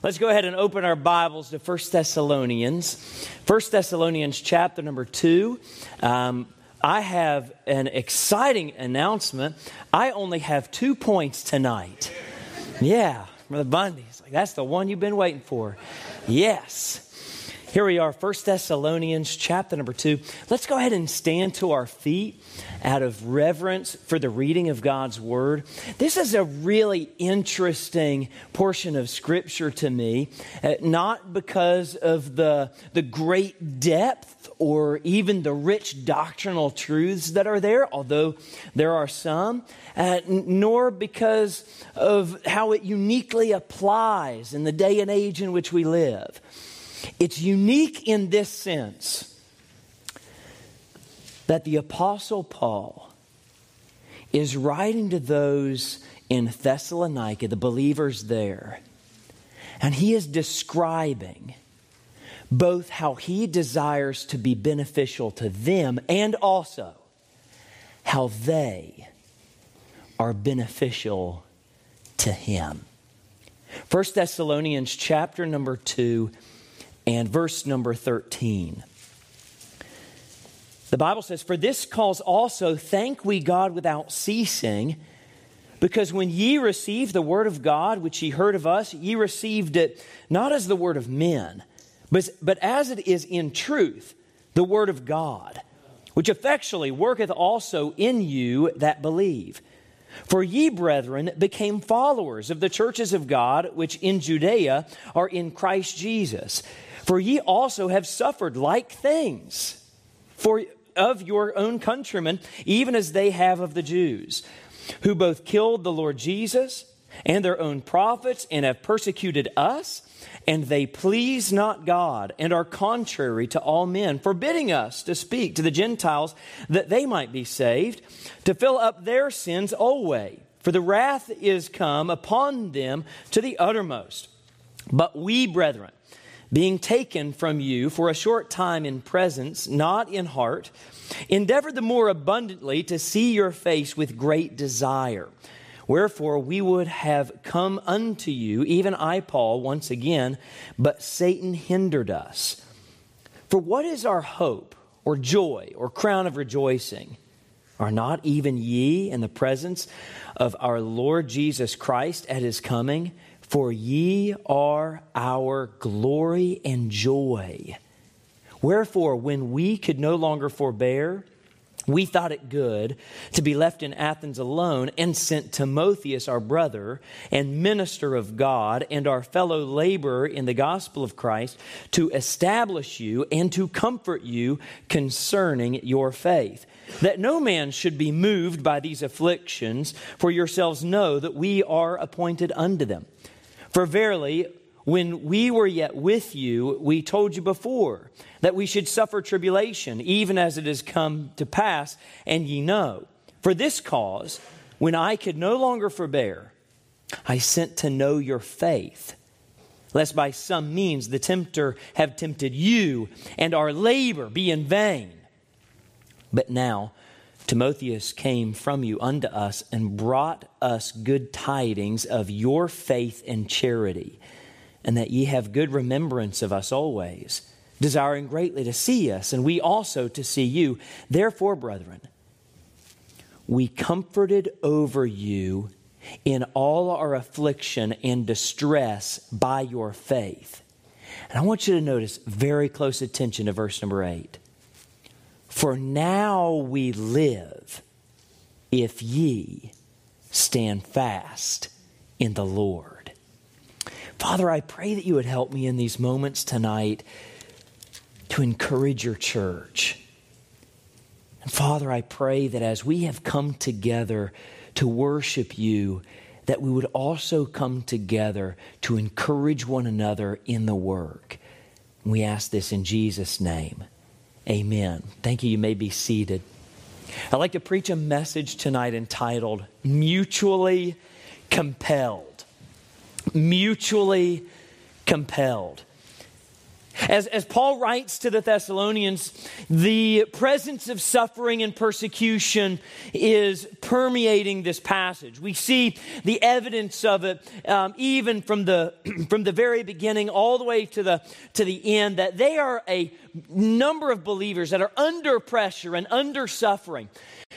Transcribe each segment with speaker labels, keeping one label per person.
Speaker 1: Let's go ahead and open our Bibles to 1 Thessalonians. 1 Thessalonians chapter number 2. Um, I have an exciting announcement. I only have two points tonight. Yeah, Brother Bundy's like, that's the one you've been waiting for. Yes. Here we are, 1 Thessalonians chapter number 2. Let's go ahead and stand to our feet out of reverence for the reading of God's word. This is a really interesting portion of scripture to me, uh, not because of the, the great depth or even the rich doctrinal truths that are there, although there are some, uh, nor because of how it uniquely applies in the day and age in which we live. It's unique in this sense that the Apostle Paul is writing to those in Thessalonica, the believers there, and he is describing both how he desires to be beneficial to them and also how they are beneficial to him. 1 Thessalonians chapter number 2 and verse number 13. The Bible says, For this cause also thank we God without ceasing, because when ye received the word of God, which ye heard of us, ye received it not as the word of men, but, but as it is in truth, the word of God, which effectually worketh also in you that believe. For ye, brethren, became followers of the churches of God, which in Judea are in Christ Jesus. For ye also have suffered like things for of your own countrymen, even as they have of the Jews, who both killed the Lord Jesus and their own prophets, and have persecuted us, and they please not God, and are contrary to all men, forbidding us to speak to the Gentiles that they might be saved, to fill up their sins always. For the wrath is come upon them to the uttermost. But we, brethren, being taken from you for a short time in presence, not in heart, endeavor the more abundantly to see your face with great desire. Wherefore we would have come unto you, even I, Paul, once again, but Satan hindered us. For what is our hope, or joy, or crown of rejoicing? Are not even ye in the presence of our Lord Jesus Christ at his coming? For ye are our glory and joy. Wherefore, when we could no longer forbear, we thought it good to be left in Athens alone and sent Timotheus, our brother and minister of God, and our fellow laborer in the gospel of Christ, to establish you and to comfort you concerning your faith. That no man should be moved by these afflictions, for yourselves know that we are appointed unto them. For verily, when we were yet with you, we told you before that we should suffer tribulation, even as it has come to pass, and ye know. For this cause, when I could no longer forbear, I sent to know your faith, lest by some means the tempter have tempted you, and our labor be in vain. But now, Timotheus came from you unto us and brought us good tidings of your faith and charity, and that ye have good remembrance of us always, desiring greatly to see us, and we also to see you. Therefore, brethren, we comforted over you in all our affliction and distress by your faith. And I want you to notice very close attention to verse number eight. For now we live if ye stand fast in the Lord. Father, I pray that you would help me in these moments tonight to encourage your church. And Father, I pray that as we have come together to worship you, that we would also come together to encourage one another in the work. We ask this in Jesus' name. Amen. Thank you. You may be seated. I'd like to preach a message tonight entitled Mutually Compelled. Mutually Compelled. As, as Paul writes to the Thessalonians, the presence of suffering and persecution is permeating this passage. We see the evidence of it um, even from the, from the very beginning all the way to the, to the end, that they are a number of believers that are under pressure and under suffering.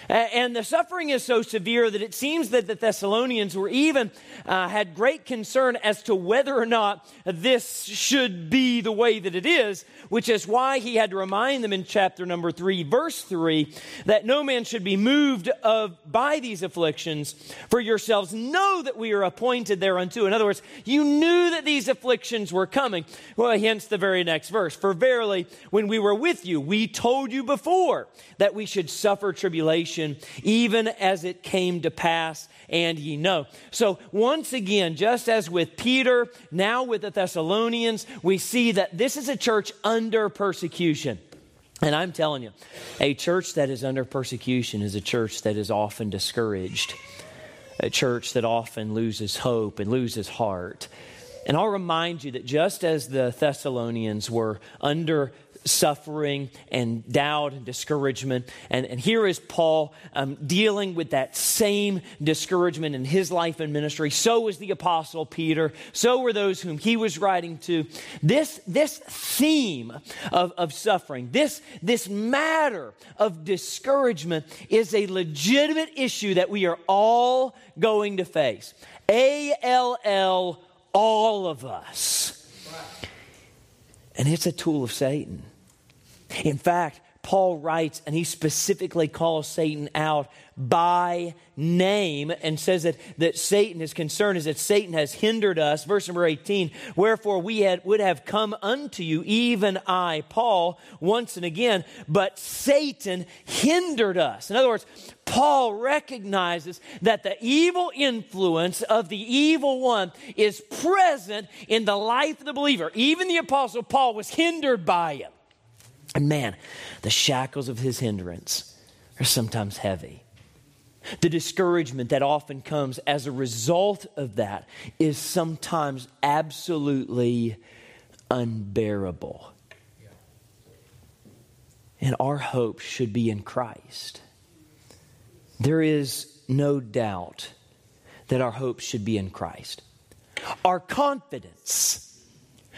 Speaker 1: And the suffering is so severe that it seems that the Thessalonians were even uh, had great concern as to whether or not this should be the way that it is, which is why he had to remind them in chapter number three, verse three, that no man should be moved of by these afflictions. For yourselves know that we are appointed thereunto. In other words, you knew that these afflictions were coming. Well, hence the very next verse. For verily, when we were with you, we told you before that we should suffer tribulation, even as it came to pass, and ye know. So, once again, just as with Peter, now with the Thessalonians, we see that this is a church under persecution. And I'm telling you, a church that is under persecution is a church that is often discouraged, a church that often loses hope and loses heart. And I'll remind you that just as the Thessalonians were under suffering and doubt and discouragement. And, and here is Paul um, dealing with that same discouragement in his life and ministry. So was the Apostle Peter. So were those whom he was writing to. This, this theme of, of suffering, this, this matter of discouragement is a legitimate issue that we are all going to face. A L L, all of us. And it's a tool of Satan. In fact, Paul writes, and he specifically calls Satan out by name and says that, that Satan, his concern is that Satan has hindered us. Verse number 18, wherefore we had, would have come unto you, even I, Paul, once and again, but Satan hindered us. In other words, Paul recognizes that the evil influence of the evil one is present in the life of the believer. Even the apostle Paul was hindered by it. And man, the shackles of his hindrance are sometimes heavy. The discouragement that often comes as a result of that is sometimes absolutely unbearable. And our hope should be in Christ. There is no doubt that our hope should be in Christ. Our confidence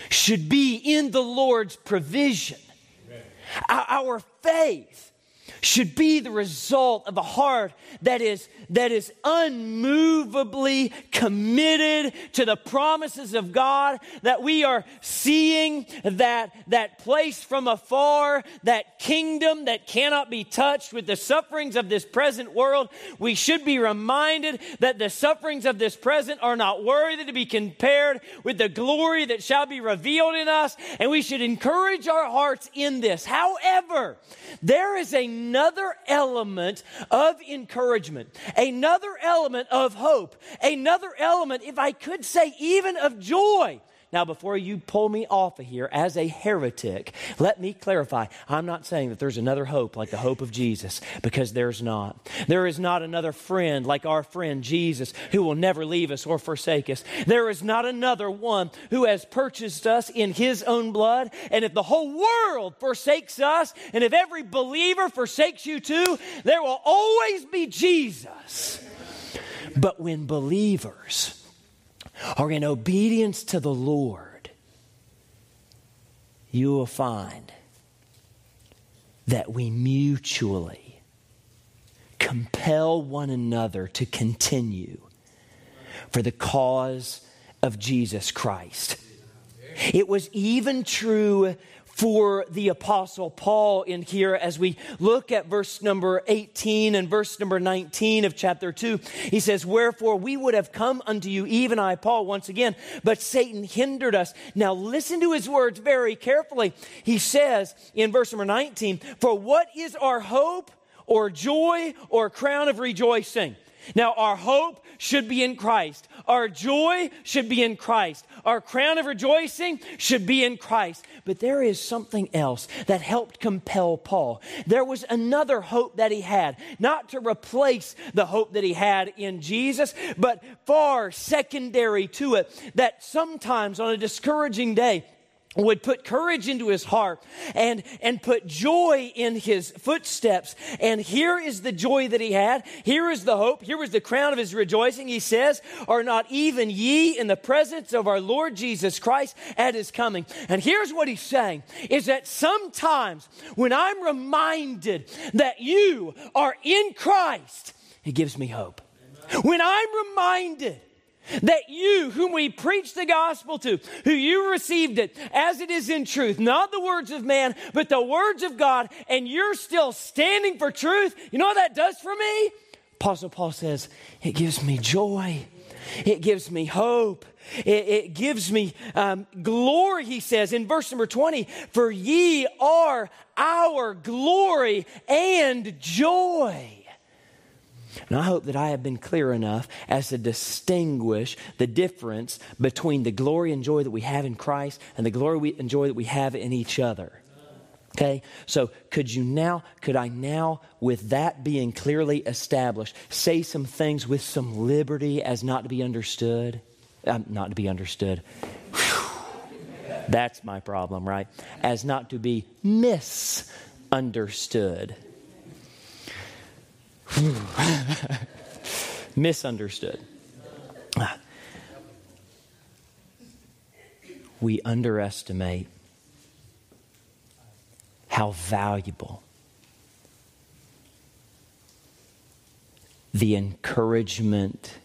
Speaker 1: should be in the Lord's provision our faith should be the result of a heart that is, that is unmovably committed to the promises of God, that we are seeing that, that place from afar, that kingdom that cannot be touched with the sufferings of this present world. We should be reminded that the sufferings of this present are not worthy to be compared with the glory that shall be revealed in us, and we should encourage our hearts in this. However, there is another element of encouragement, another element of hope, another element, if I could say, even of joy now, before you pull me off of here as a heretic, let me clarify. I'm not saying that there's another hope like the hope of Jesus, because there's not. There is not another friend like our friend Jesus who will never leave us or forsake us. There is not another one who has purchased us in his own blood. And if the whole world forsakes us, and if every believer forsakes you too, there will always be Jesus. But when believers, are in obedience to the Lord, you will find that we mutually compel one another to continue for the cause of Jesus Christ. It was even true for the apostle Paul in here as we look at verse number 18 and verse number 19 of chapter 2. He says, Wherefore we would have come unto you, even I, Paul, once again, but Satan hindered us. Now listen to his words very carefully. He says in verse number 19, For what is our hope or joy or crown of rejoicing? Now, our hope should be in Christ. Our joy should be in Christ. Our crown of rejoicing should be in Christ. But there is something else that helped compel Paul. There was another hope that he had, not to replace the hope that he had in Jesus, but far secondary to it, that sometimes on a discouraging day, would put courage into his heart and, and put joy in his footsteps. And here is the joy that he had. Here is the hope. Here was the crown of his rejoicing. He says, Are not even ye in the presence of our Lord Jesus Christ at his coming? And here's what he's saying is that sometimes when I'm reminded that you are in Christ, it gives me hope. When I'm reminded that you, whom we preach the gospel to, who you received it as it is in truth, not the words of man, but the words of God, and you're still standing for truth, you know what that does for me? Apostle Paul says, it gives me joy. It gives me hope. It, it gives me um, glory, he says in verse number 20, for ye are our glory and joy. And I hope that I have been clear enough as to distinguish the difference between the glory and joy that we have in Christ and the glory and joy that we have in each other. Okay, so could you now, could I now, with that being clearly established, say some things with some liberty as not to be understood? Um, not to be understood. That's my problem, right? As not to be misunderstood. Misunderstood. We underestimate how valuable the encouragement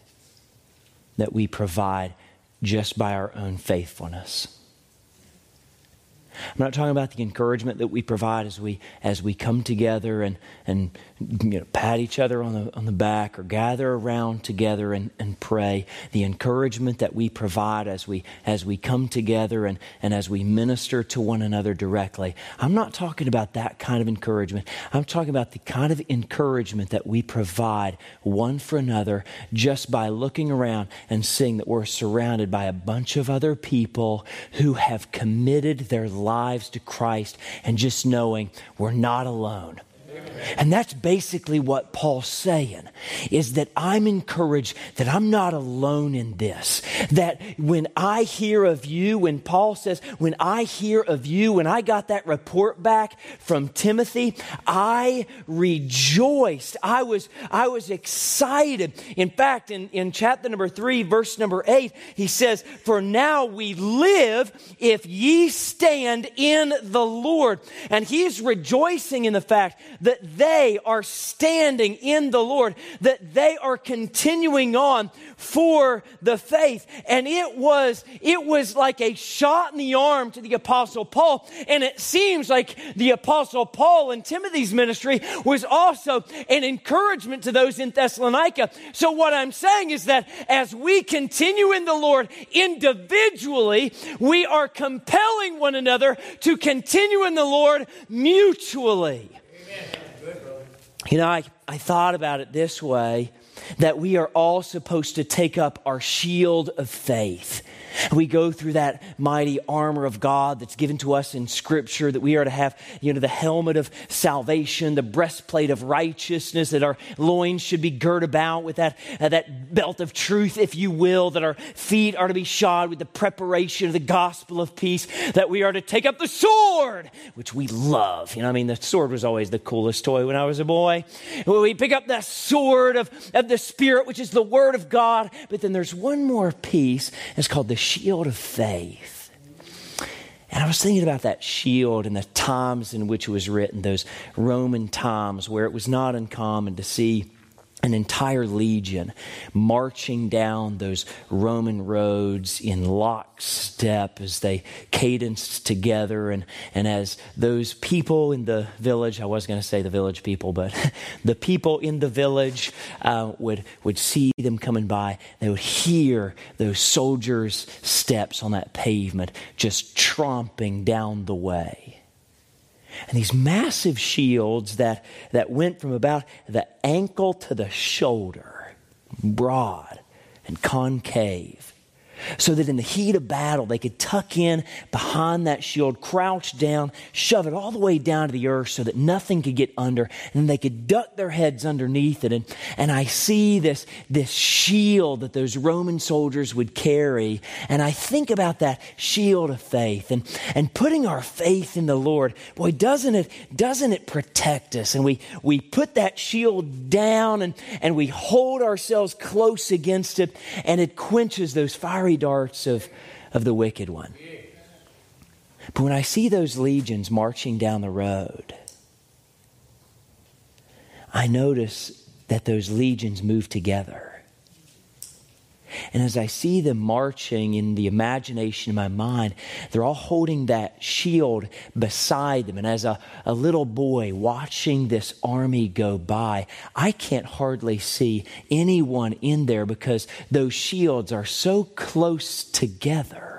Speaker 1: that we provide just by our own faithfulness. I'm not talking about the encouragement that we provide as we as we come together and and you know, pat each other on the on the back or gather around together and, and pray. The encouragement that we provide as we as we come together and, and as we minister to one another directly. I'm not talking about that kind of encouragement. I'm talking about the kind of encouragement that we provide one for another just by looking around and seeing that we're surrounded by a bunch of other people who have committed their lives lives to Christ and just knowing we're not alone. And that's basically what Paul's saying is that I'm encouraged that I'm not alone in this. That when I hear of you, when Paul says, when I hear of you, when I got that report back from Timothy, I rejoiced. I was, I was excited. In fact, in, in chapter number three, verse number eight, he says, For now we live if ye stand in the Lord. And he's rejoicing in the fact that they are standing in the Lord, that they are continuing on for the faith. And it was, it was like a shot in the arm to the apostle Paul. And it seems like the apostle Paul and Timothy's ministry was also an encouragement to those in Thessalonica. So what I'm saying is that as we continue in the Lord individually, we are compelling one another to continue in the Lord mutually. You know, I, I thought about it this way that we are all supposed to take up our shield of faith. We go through that mighty armor of God that's given to us in Scripture, that we are to have, you know, the helmet of salvation, the breastplate of righteousness, that our loins should be girt about with that, uh, that belt of truth, if you will, that our feet are to be shod with the preparation of the gospel of peace, that we are to take up the sword, which we love. You know, I mean, the sword was always the coolest toy when I was a boy. We pick up the sword of, of the Spirit, which is the Word of God, but then there's one more piece, it's called the shield of faith. And I was thinking about that shield and the times in which it was written, those Roman times where it was not uncommon to see an entire legion marching down those Roman roads in lockstep as they cadenced together. And, and as those people in the village, I was going to say the village people, but the people in the village uh, would, would see them coming by, they would hear those soldiers' steps on that pavement just tromping down the way. And these massive shields that, that went from about the ankle to the shoulder, broad and concave. So that in the heat of battle they could tuck in behind that shield, crouch down, shove it all the way down to the earth so that nothing could get under, and they could duck their heads underneath it. And, and I see this, this shield that those Roman soldiers would carry, and I think about that shield of faith and, and putting our faith in the Lord. Boy, doesn't it, doesn't it protect us? And we, we put that shield down and, and we hold ourselves close against it, and it quenches those fiery fiery darts of, of the wicked one. But when I see those legions marching down the road, I notice that those legions move together. And as I see them marching in the imagination in my mind, they're all holding that shield beside them. And as a, a little boy watching this army go by, I can't hardly see anyone in there because those shields are so close together.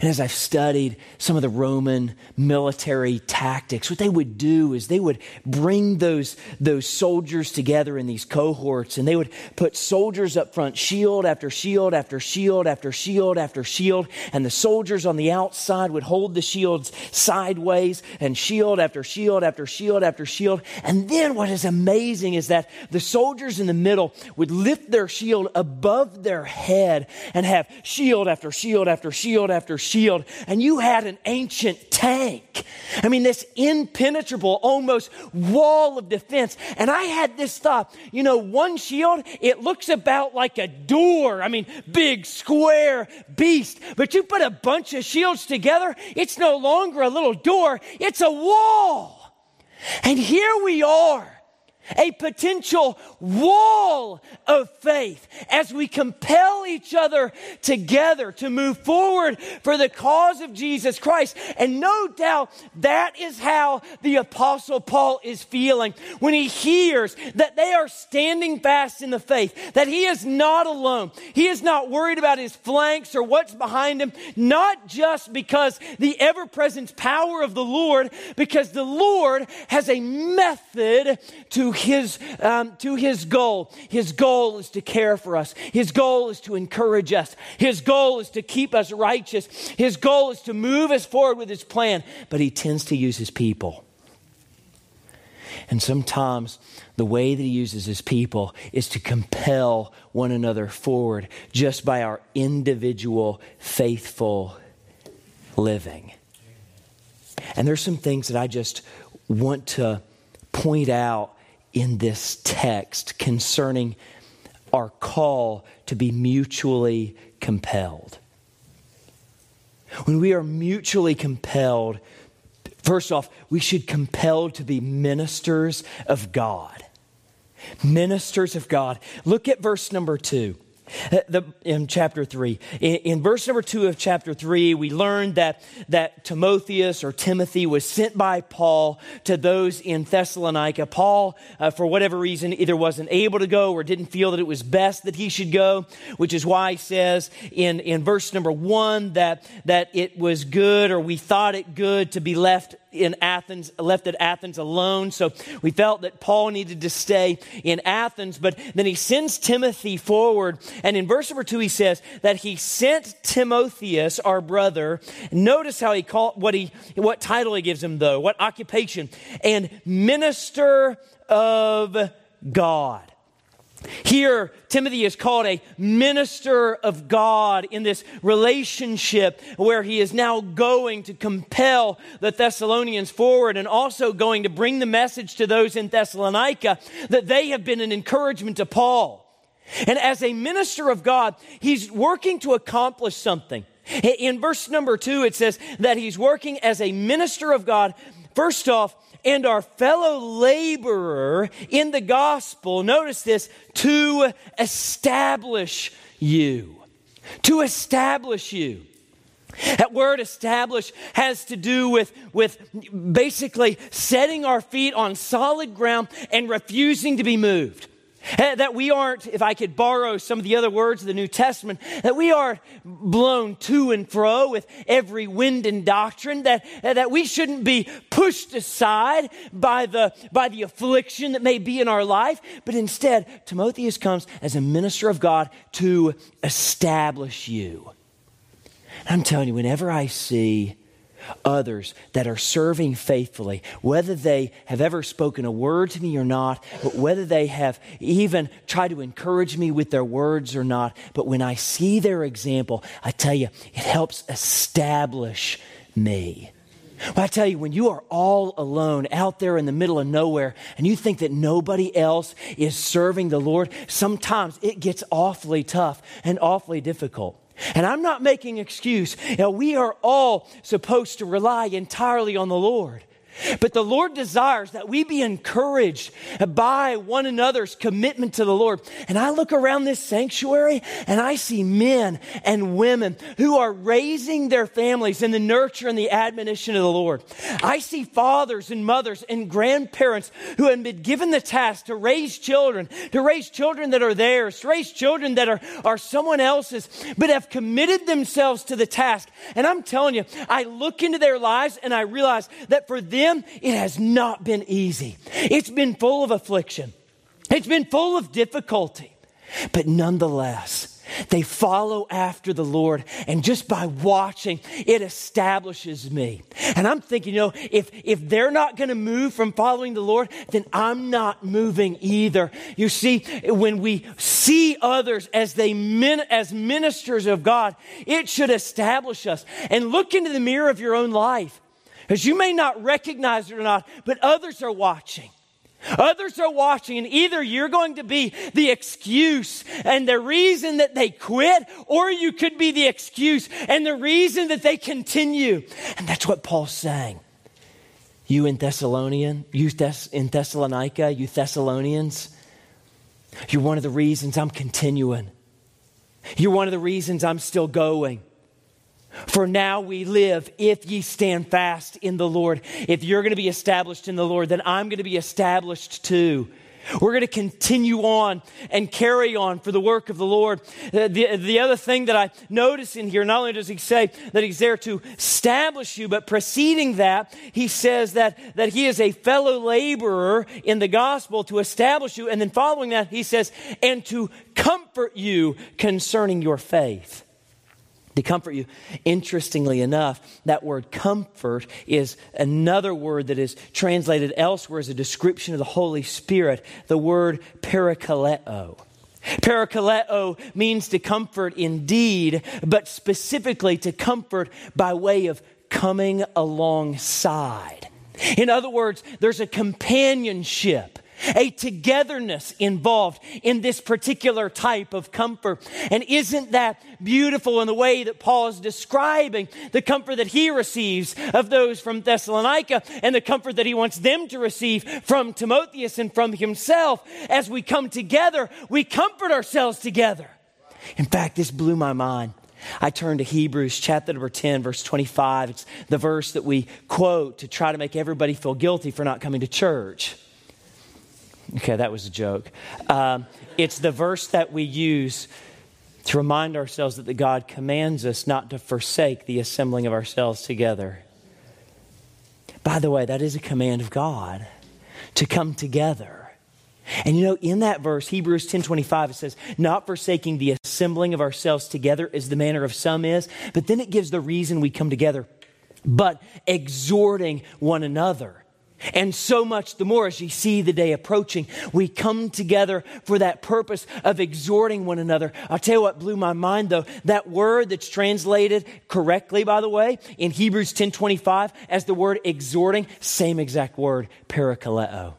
Speaker 1: And as I've studied some of the Roman military tactics, what they would do is they would bring those, those soldiers together in these cohorts and they would put soldiers up front, shield after shield after shield after shield after shield. And the soldiers on the outside would hold the shields sideways and shield after shield after shield after shield. And then what is amazing is that the soldiers in the middle would lift their shield above their head and have shield after shield after shield after shield, and you had an ancient tank. I mean, this impenetrable, almost wall of defense. And I had this thought, you know, one shield, it looks about like a door. I mean, big, square beast. But you put a bunch of shields together, it's no longer a little door, it's a wall. And here we are a potential wall of faith as we compel each other together to move forward for the cause of Jesus Christ. And no doubt that is how the Apostle Paul is feeling when he hears that they are standing fast in the faith, that he is not alone. He is not worried about his flanks or what's behind him, not just because the ever present power of the Lord, because the Lord has a method to his, um, to his goal. His goal is to care for us. His goal is to encourage us. His goal is to keep us righteous. His goal is to move us forward with his plan. But he tends to use his people. And sometimes the way that he uses his people is to compel one another forward just by our individual faithful living. And there's some things that I just want to point out in this text concerning our call to be mutually compelled. When we are mutually compelled, first off, we should compelled to be ministers of God. Ministers of God. Look at verse number 2 the, in chapter 3. In, in, verse number 2 of chapter 3, we learned that, that Timotheus or Timothy was sent by Paul to those in Thessalonica. Paul, uh, for whatever reason, either wasn't able to go or didn't feel that it was best that he should go, which is why he says in, in verse number 1 that, that it was good or we thought it good to be left in Athens, left at Athens alone. So we felt that Paul needed to stay in Athens, but then he sends Timothy forward. And in verse number two, he says that he sent Timotheus, our brother. Notice how he called what he, what title he gives him though, what occupation, and minister of God. Here, Timothy is called a minister of God in this relationship where he is now going to compel the Thessalonians forward and also going to bring the message to those in Thessalonica that they have been an encouragement to Paul. And as a minister of God, he's working to accomplish something. In verse number two, it says that he's working as a minister of God, first off, and our fellow laborer in the gospel, notice this, to establish you. To establish you. That word establish has to do with, with basically setting our feet on solid ground and refusing to be moved. Eh, that we aren't, if I could borrow some of the other words of the New Testament, that we aren't blown to and fro with every wind and doctrine, that, eh, that we shouldn't be pushed aside by the, by the affliction that may be in our life, but instead, Timotheus comes as a minister of God to establish you. I'm telling you, whenever I see others that are serving faithfully, whether they have ever spoken a word to me or not, but whether they have even tried to encourage me with their words or not. But when I see their example, I tell you, it helps establish me. Well, I tell you, when you are all alone out there in the middle of nowhere and you think that nobody else is serving the Lord, sometimes it gets awfully tough and awfully difficult. And I'm not making excuse. You know, we are all supposed to rely entirely on the Lord. But the Lord desires that we be encouraged by one another's commitment to the Lord. And I look around this sanctuary and I see men and women who are raising their families in the nurture and the admonition of the Lord. I see fathers and mothers and grandparents who have been given the task to raise children, to raise children that are theirs, to raise children that are, are someone else's, but have committed themselves to the task. And I'm telling you, I look into their lives and I realize that for them, it has not been easy. It's been full of affliction, it's been full of difficulty. But nonetheless, they follow after the Lord, and just by watching, it establishes me. And I'm thinking, you know, if, if they're not going to move from following the Lord, then I'm not moving either. You see, when we see others as they min, as ministers of God, it should establish us. And look into the mirror of your own life. Because you may not recognize it or not, but others are watching. Others are watching, and either you're going to be the excuse and the reason that they quit, or you could be the excuse and the reason that they continue. And that's what Paul's saying. You in Thessalonian, you in Thessalonica, you Thessalonians, you're one of the reasons I'm continuing. You're one of the reasons I'm still going. For now we live if ye stand fast in the Lord. If you're going to be established in the Lord, then I'm going to be established too. We're going to continue on and carry on for the work of the Lord. Uh, the, the other thing that I notice in here, not only does he say that he's there to establish you, but preceding that, he says that, that he is a fellow laborer in the gospel to establish you. And then following that, he says, and to comfort you concerning your faith to comfort you. Interestingly enough, that word comfort is another word that is translated elsewhere as a description of the Holy Spirit, the word parakaleo. Parakaleo means to comfort indeed, but specifically to comfort by way of coming alongside. In other words, there's a companionship a togetherness involved in this particular type of comfort. And isn't that beautiful in the way that Paul is describing the comfort that he receives of those from Thessalonica and the comfort that he wants them to receive from Timotheus and from himself? As we come together, we comfort ourselves together. In fact, this blew my mind. I turn to Hebrews chapter number 10, verse 25. It's the verse that we quote to try to make everybody feel guilty for not coming to church. Okay, that was a joke. Um, it's the verse that we use to remind ourselves that the God commands us not to forsake the assembling of ourselves together. By the way, that is a command of God to come together. And you know, in that verse, Hebrews 10 25, it says, not forsaking the assembling of ourselves together as the manner of some is, but then it gives the reason we come together, but exhorting one another and so much the more as you see the day approaching, we come together for that purpose of exhorting one another. I'll tell you what blew my mind though. That word that's translated correctly, by the way, in Hebrews 10 25 as the word exhorting, same exact word, parakaleo.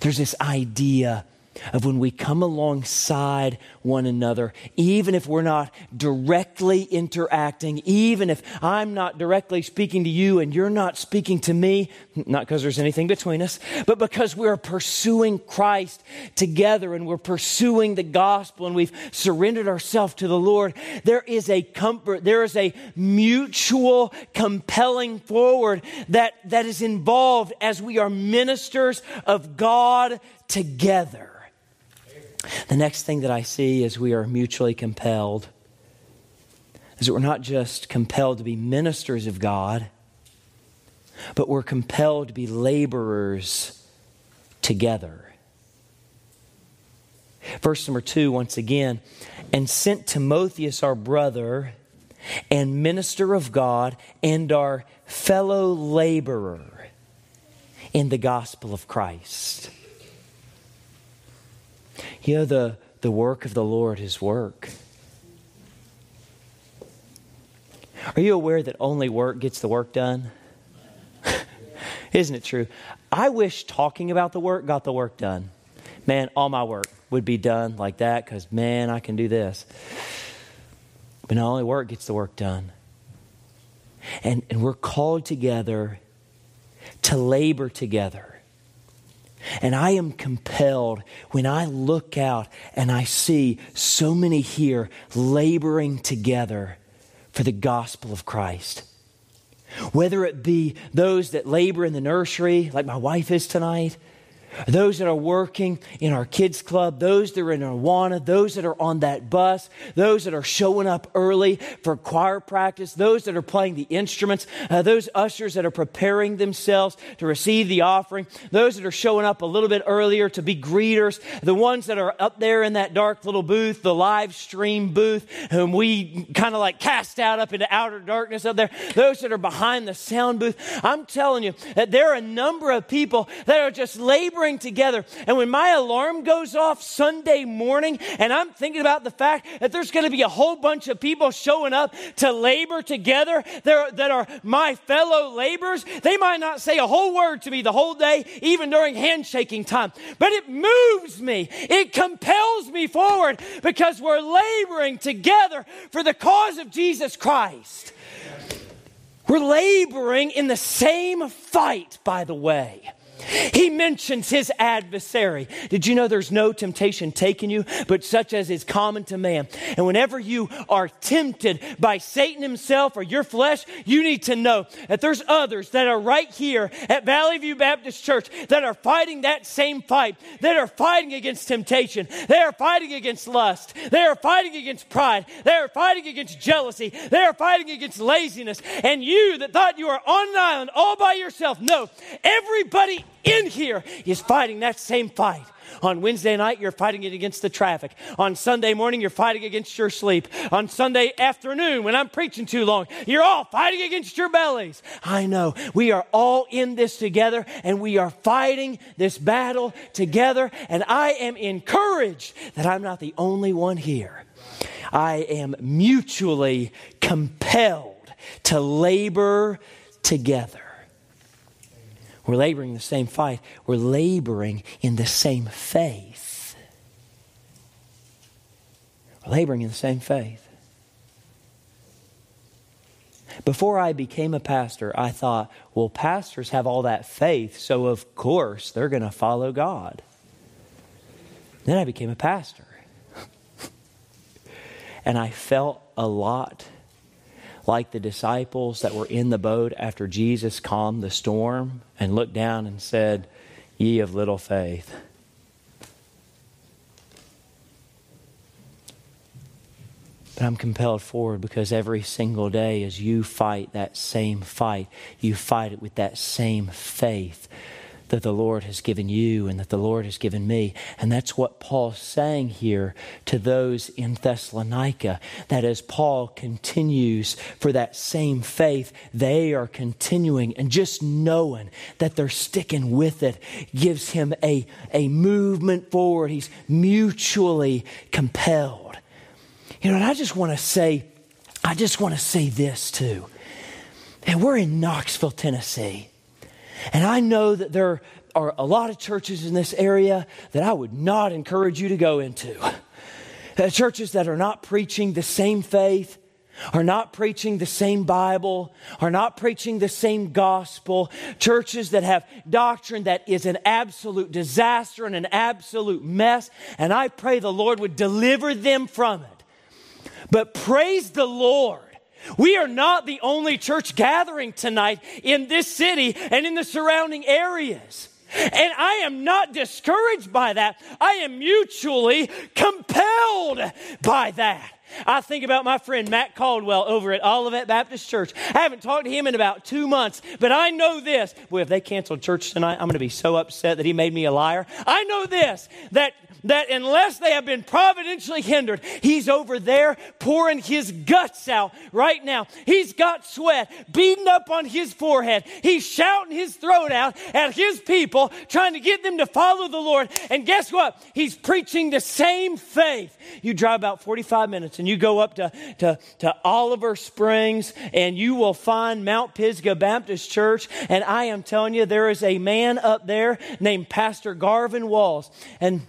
Speaker 1: There's this idea of when we come alongside one another, even if we're not directly interacting, even if I'm not directly speaking to you and you're not speaking to me, not because there's anything between us, but because we're pursuing Christ together and we're pursuing the gospel and we've surrendered ourselves to the Lord, there is a comfort, there is a mutual compelling forward that, that is involved as we are ministers of God together. The next thing that I see is we are mutually compelled is that we're not just compelled to be ministers of God, but we're compelled to be laborers together. Verse number two, once again, and sent Timotheus, our brother and minister of God, and our fellow laborer in the gospel of Christ. You know, the, the work of the Lord is work. Are you aware that only work gets the work done? Isn't it true? I wish talking about the work got the work done. Man, all my work would be done like that because, man, I can do this. But not only work gets the work done. And, and we're called together to labor together. And I am compelled when I look out and I see so many here laboring together for the gospel of Christ. Whether it be those that labor in the nursery, like my wife is tonight, those that are working in our kids club, those that are in Awana, those that are on that bus, those that are showing up early for choir practice, those that are playing the instruments, uh, those ushers that are preparing themselves to receive the offering, those that are showing up a little bit earlier to be greeters, the ones that are up there in that dark little booth, the live stream booth, whom we kind of like cast out up into outer darkness up there, those that are behind the sound booth. I'm telling you that there are a number of people that are just laboring laboring together. And when my alarm goes off Sunday morning and I'm thinking about the fact that there's going to be a whole bunch of people showing up to labor together that are my fellow laborers, they might not say a whole word to me the whole day, even during handshaking time. But it moves me, it compels me forward because we're laboring together for the cause of Jesus Christ. We're laboring in the same fight, by the way. He mentions his adversary. Did you know there's no temptation taking you, but such as is common to man? And whenever you are tempted by Satan himself or your flesh, you need to know that there's others that are right here at Valley View Baptist Church that are fighting that same fight, that are fighting against temptation. They are fighting against lust. They are fighting against pride. They are fighting against jealousy. They are fighting against laziness. And you that thought you were on an island all by yourself, no, everybody in here is fighting that same fight. On Wednesday night, you're fighting it against the traffic. On Sunday morning, you're fighting against your sleep. On Sunday afternoon, when I'm preaching too long, you're all fighting against your bellies. I know. We are all in this together and we are fighting this battle together. And I am encouraged that I'm not the only one here. I am mutually compelled to labor together. We're laboring in the same fight. We're laboring in the same faith. We're laboring in the same faith. Before I became a pastor, I thought, well, pastors have all that faith, so of course they're going to follow God. Then I became a pastor. and I felt a lot like the disciples that were in the boat after Jesus calmed the storm and looked down and said, Ye of little faith. But I'm compelled forward because every single day, as you fight that same fight, you fight it with that same faith that the Lord has given you and that the Lord has given me. And that's what Paul's saying here to those in Thessalonica. That as Paul continues for that same faith, they are continuing and just knowing that they're sticking with it gives him a, a movement forward. He's mutually compelled. You know, and I just want to say, I just want to say this too. And we're in Knoxville, Tennessee. And I know that there are a lot of churches in this area that I would not encourage you to go into. Uh, churches that are not preaching the same faith, are not preaching the same Bible, are not preaching the same gospel, churches that have doctrine that is an absolute disaster and an absolute mess, and I pray the Lord would deliver them from it. But praise the Lord we are not the only church gathering tonight in this city and in the surrounding areas. And I am not discouraged by that. I am mutually compelled by that. I think about my friend Matt Caldwell over at Olivet Baptist Church. I haven't talked to him in about two months, but I know this. Boy, if they canceled church tonight, I'm going to be so upset that he made me a liar. I know this that that unless they have been providentially hindered, he's over there pouring his guts out right now. He's got sweat beating up on his forehead. He's shouting his throat out at his people, trying to get them to follow the Lord. And guess what? He's preaching the same faith. You drive about 45 minutes and you go up to, to, to Oliver Springs and you will find Mount Pisgah Baptist Church. And I am telling you, there is a man up there named Pastor Garvin Walls. And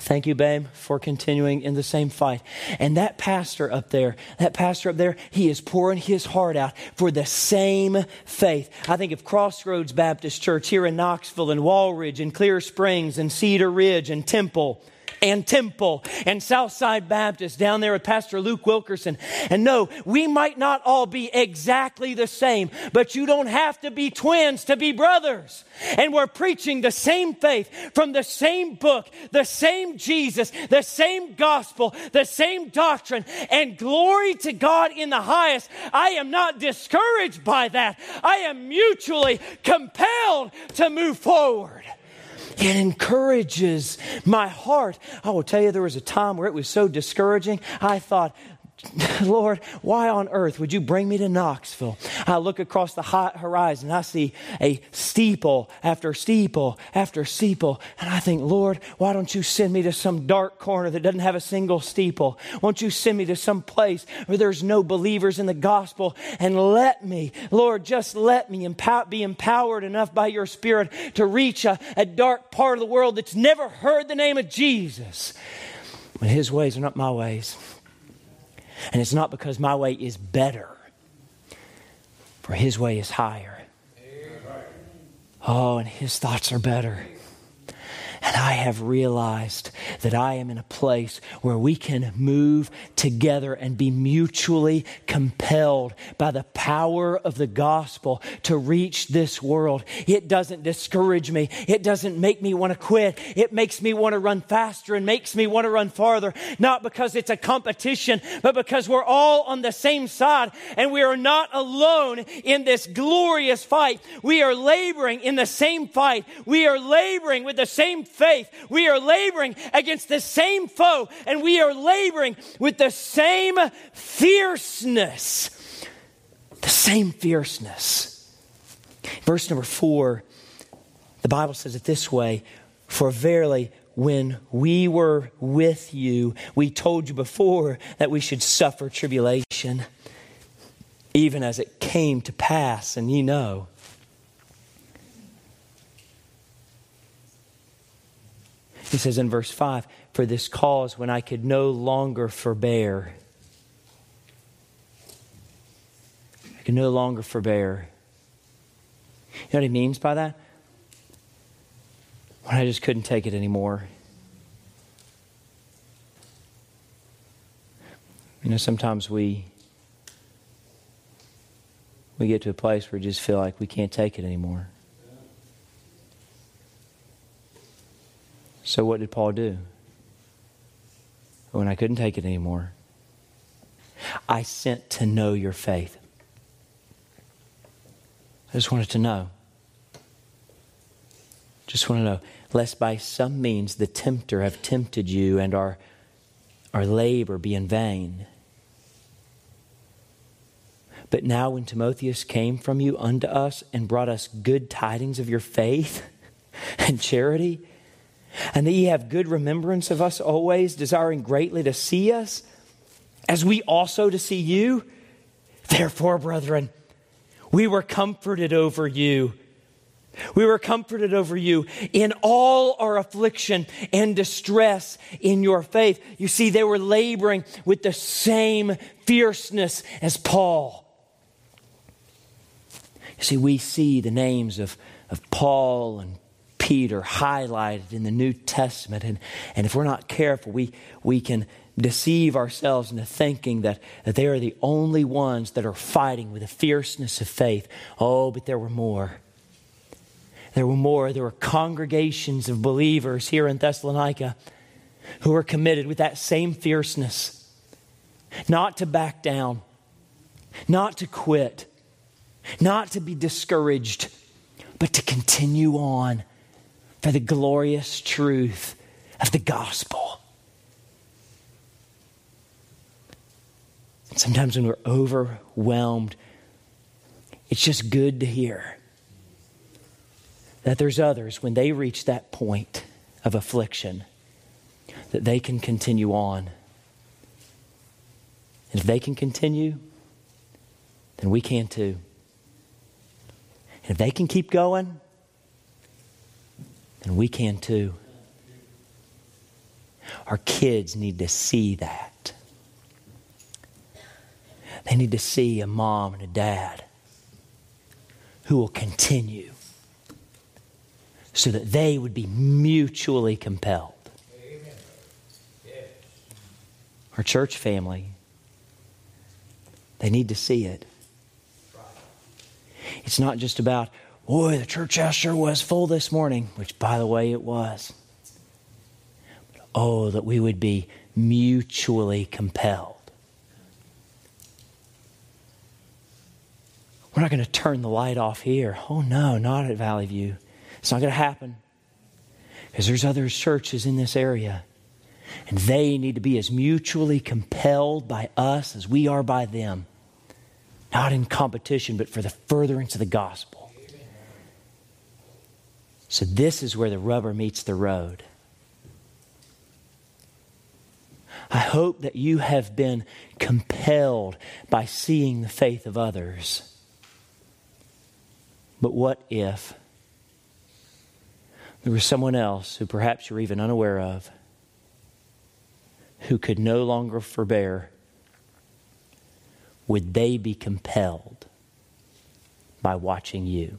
Speaker 1: Thank you, babe, for continuing in the same fight. And that pastor up there, that pastor up there, he is pouring his heart out for the same faith. I think of Crossroads Baptist Church here in Knoxville and Walridge and Clear Springs and Cedar Ridge and Temple and Temple and Southside Baptist down there with Pastor Luke Wilkerson. And no, we might not all be exactly the same, but you don't have to be twins to be brothers. And we're preaching the same faith from the same book, the same Jesus, the same gospel, the same doctrine, and glory to God in the highest. I am not discouraged by that. I am mutually compelled to move forward. It encourages my heart. I will tell you, there was a time where it was so discouraging. I thought, Lord, why on earth would you bring me to Knoxville? I look across the hot horizon, I see a steeple after steeple after steeple, and I think, Lord, why don't you send me to some dark corner that doesn't have a single steeple? Won't you send me to some place where there's no believers in the gospel and let me, Lord, just let me be empowered enough by your Spirit to reach a, a dark part of the world that's never heard the name of Jesus. But his ways are not my ways. And it's not because my way is better, for his way is higher. Oh, and his thoughts are better. And I have realized that I am in a place where we can move together and be mutually compelled by the power of the gospel to reach this world. It doesn't discourage me. It doesn't make me want to quit. It makes me want to run faster and makes me want to run farther. Not because it's a competition, but because we're all on the same side and we are not alone in this glorious fight. We are laboring in the same fight. We are laboring with the same faith. We are laboring against the same foe, and we are laboring with the same fierceness. The same fierceness. Verse number four, the Bible says it this way For verily, when we were with you, we told you before that we should suffer tribulation, even as it came to pass, and ye know. He says in verse 5 For this cause, when I could no longer forbear, I could no longer forbear. You know what he means by that? When I just couldn't take it anymore. You know, sometimes we we get to a place where we just feel like we can't take it anymore. So, what did Paul do? When I couldn't take it anymore, I sent to know your faith. I just wanted to know. Just want to know, lest by some means the tempter have tempted you and our, our labor be in vain. But now, when Timotheus came from you unto us and brought us good tidings of your faith and charity, and that ye have good remembrance of us always, desiring greatly to see us, as we also to see you. Therefore, brethren, we were comforted over you. We were comforted over you in all our affliction and distress in your faith. You see, they were laboring with the same fierceness as Paul. You see, we see the names of, of Paul and Peter highlighted in the New Testament. And, and if we're not careful, we, we can deceive ourselves into thinking that, that they are the only ones that are fighting with the fierceness of faith. Oh, but there were more. There were more. There were congregations of believers here in Thessalonica who were committed with that same fierceness, not to back down, not to quit, not to be discouraged, but to continue on for the glorious truth of the gospel. Sometimes when we're overwhelmed, it's just good to hear that there's others when they reach that point of affliction that they can continue on. And if they can continue, then we can too. And if they can keep going, then we can too. Our kids need to see that. They need to see a mom and a dad who will continue so that they would be mutually compelled. Our church family, they need to see it. It's not just about, boy, the church house sure was full this morning, which, by the way, it was. But, oh, that we would be mutually compelled. We're not going to turn the light off here. Oh, no, not at Valley View. It's not going to happen because there's other churches in this area. And they need to be as mutually compelled by us as we are by them. Not in competition, but for the furtherance of the gospel. So, this is where the rubber meets the road. I hope that you have been compelled by seeing the faith of others. But what if there was someone else who perhaps you're even unaware of who could no longer forbear, would they be compelled by watching you?